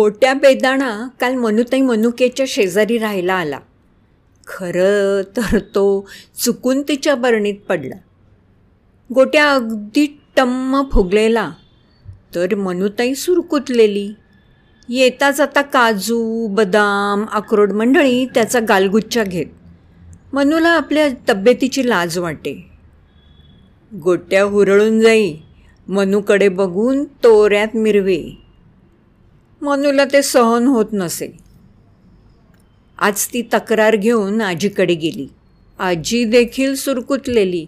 गोट्या बेदाणा काल मनुताई मनुकेच्या शेजारी राहायला आला. खरं तर तो चुकून तिच्या बरणीत पडला. गोट्या अगदी टम्म फुगलेला तर मनुताई सुरकुतलेली. येताच आता काजू बदाम अक्रोड मंडळी त्याचा गालगुच्छा घेत. मनूला आपल्या तब्येतीची लाज वाटे. गोट्या हुरळून जाई मनूकडे बघून तोऱ्यात मिरवे. मनूला ते सहन होत नसे. आज ती तक्रार घेऊन आजीकडे गेली. आजी देखील सुरकुतलेली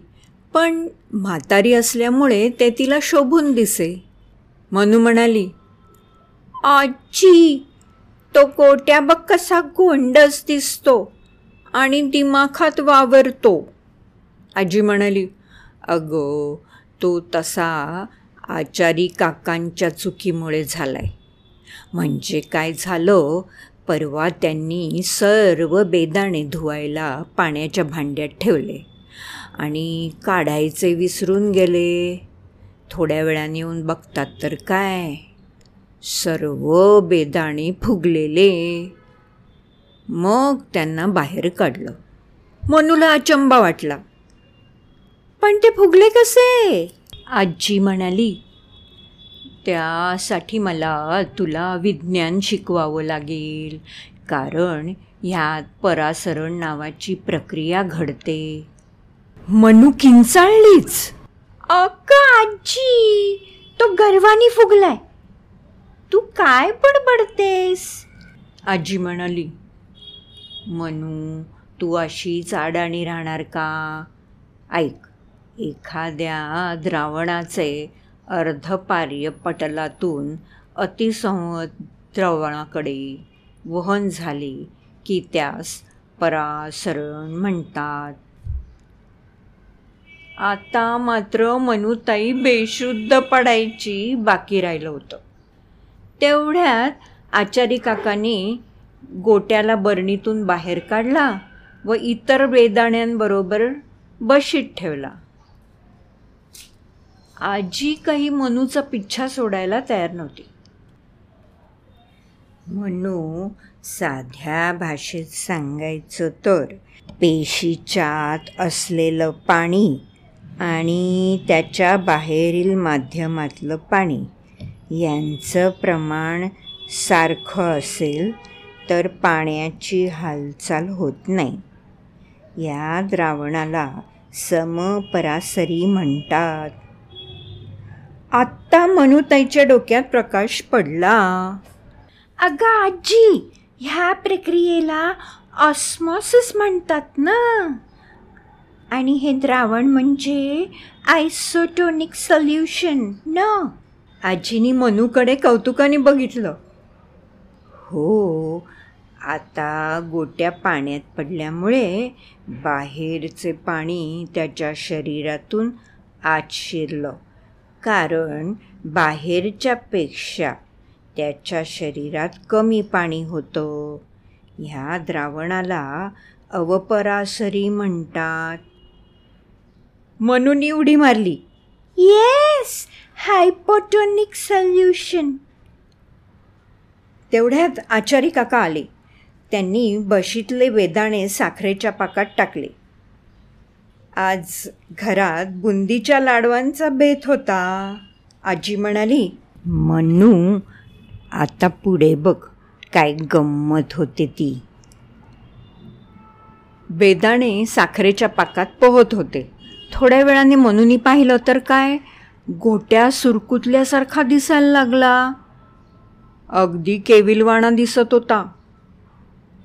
पण म्हातारी असल्यामुळे ते तिला शोभून दिसे. मनू म्हणाली आजी तो कोट्या बघ कसा गोंडच दिसतो आणि दिमाखात वावरतो. आजी म्हणाली अगो तो तसा आचारी काकांच्या चुकीमुळे झालाय. म्हणजे काय झालं? परवा त्यांनी सर्व बेदाणे धुवायला पाण्याच्या भांड्यात ठेवले आणि काढायचे विसरून गेले. थोड्या वेळाने येऊन बघतात तर काय? सर्व बेदाणे फुगलेले. मग त्यांना बाहेर काढलं. मनूला अचंबा वाटला. पण ते फुगले कसे? आजी म्हणाली. त्यासाठी मला तुला विज्ञान शिकवावं लागेल. कारण ह्यात परासरण नावाची प्रक्रिया घडते. मनू किंचाळलीच. अक्का आजी तो गर्वानी फुगलाय. तू काय बडबडतेस? आजी म्हणाली मनू तू अशीच अडाणी राहणार का? ऐक एखाद्या द्रावणाचे अर्धपार्य पटलातून अतिसंवत वहन झाले की त्यास परासरण म्हणतात. आता मात्र मनुताई बेशुद्ध पडायची बाकी राहिलं होतं. तेवढ्यात आचारी काकांनी गोट्याला बरणीतून बाहेर काढला व इतर बेदाण्यांबरोबर बशीत ठेवला. आजी काही मनूचा पिच्छा सोडायला तयार नव्हती. मनू साध्या भाषेत सांगायचं तर पेशीच्या आत असलेलं पाणी आणि त्याच्या बाहेरील माध्यमातलं पाणी यांचं प्रमाण सारखं असेल तर पाण्याची हालचाल होत नाही. या द्रावणाला समपरासरी म्हणतात. आत्ता मनुताईच्या डोक्यात प्रकाश पडला. अगं आजी ह्या प्रक्रियेला ऑस्मॉसिस म्हणतात ना? आणि हे द्रावण म्हणजे आयसोटोनिक सोल्युशन न? आजीनी मनूकडे कौतुकाने बघितलं. हो आता गोट्या पाण्यात पडल्यामुळे बाहेरचे पाणी त्याच्या शरीरातून आत शिरलं. कारण बाहेरच्यापेक्षा त्याच्या शरीरात कमी पाणी होतं. ह्या द्रावणाला अवपरासरी म्हणतात. मनूनी उडी मारली. येस हायपोटोनिक सोल्युशन तेवढ्यात आचारी काका आले. त्यांनी बशीतले वेदाणे साखरेच्या पाकात टाकले. आज घरात बुंदीच्या लाडवांचा बेत होता. आजी म्हणाली मनू आता पुढे बघ काय गंमत होते ती. बेदाणे साखरेच्या पाकात पोहत होते. थोड्या वेळाने मनूनी पाहिलं तर काय गोट्या सुरकुतल्यासारखा दिसायला लागला. अगदी केविलवाणा दिसत होता.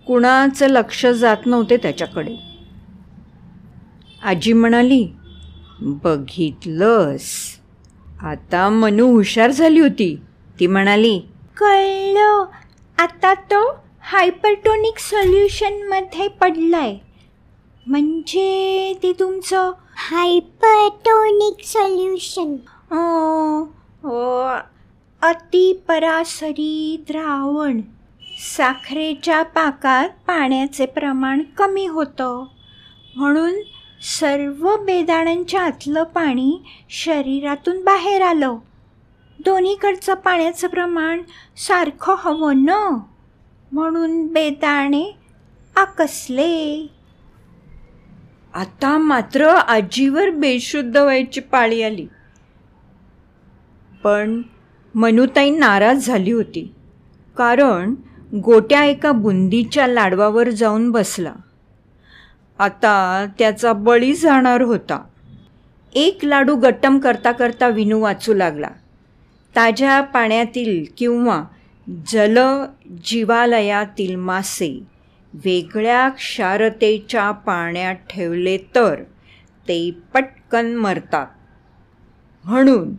कुणाचं लक्ष जात नव्हते त्याच्याकडे. आजी म्हणाली बघितलंस. आता मनू हुशार झाली होती. ती म्हणाली कळलं. आता तो हायपरटोनिक सोल्युशनमध्ये पडलाय. म्हणजे ते तुमचं हायपरटोनिक सोल्युशन. अतिपरासरी द्रावण. साखरेच्या पाकात पाण्याचे प्रमाण कमी होतं. म्हणून सर्व बेदाण्यांच्या आतलं पाणी शरीरातून बाहेर आलं. दोन्हीकडचं पाण्याचं प्रमाण सारखं हवं न? म्हणून बेदाणे आकसले. आता मात्र आजीवर बेशुद्ध व्हायची पाळी आली. पण मनुताई नाराज झाली होती. कारण गोट्या एका बुंदीच्या लाडवावर जाऊन बसला. आता त्याचा बळी जाणार होता. एक लाडू गट्टम करता करता विनू वाचू लागला. ताज्या पाण्यातील किंवा जल जीवालयातील मासे वेगळ्या क्षारतेच्या पाण्यात ठेवले तर ते पटकन मरतात. म्हणून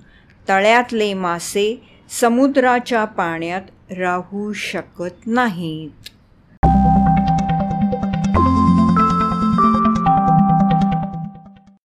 तळ्यातले मासे समुद्राच्या पाण्यात राहू शकत नाहीत.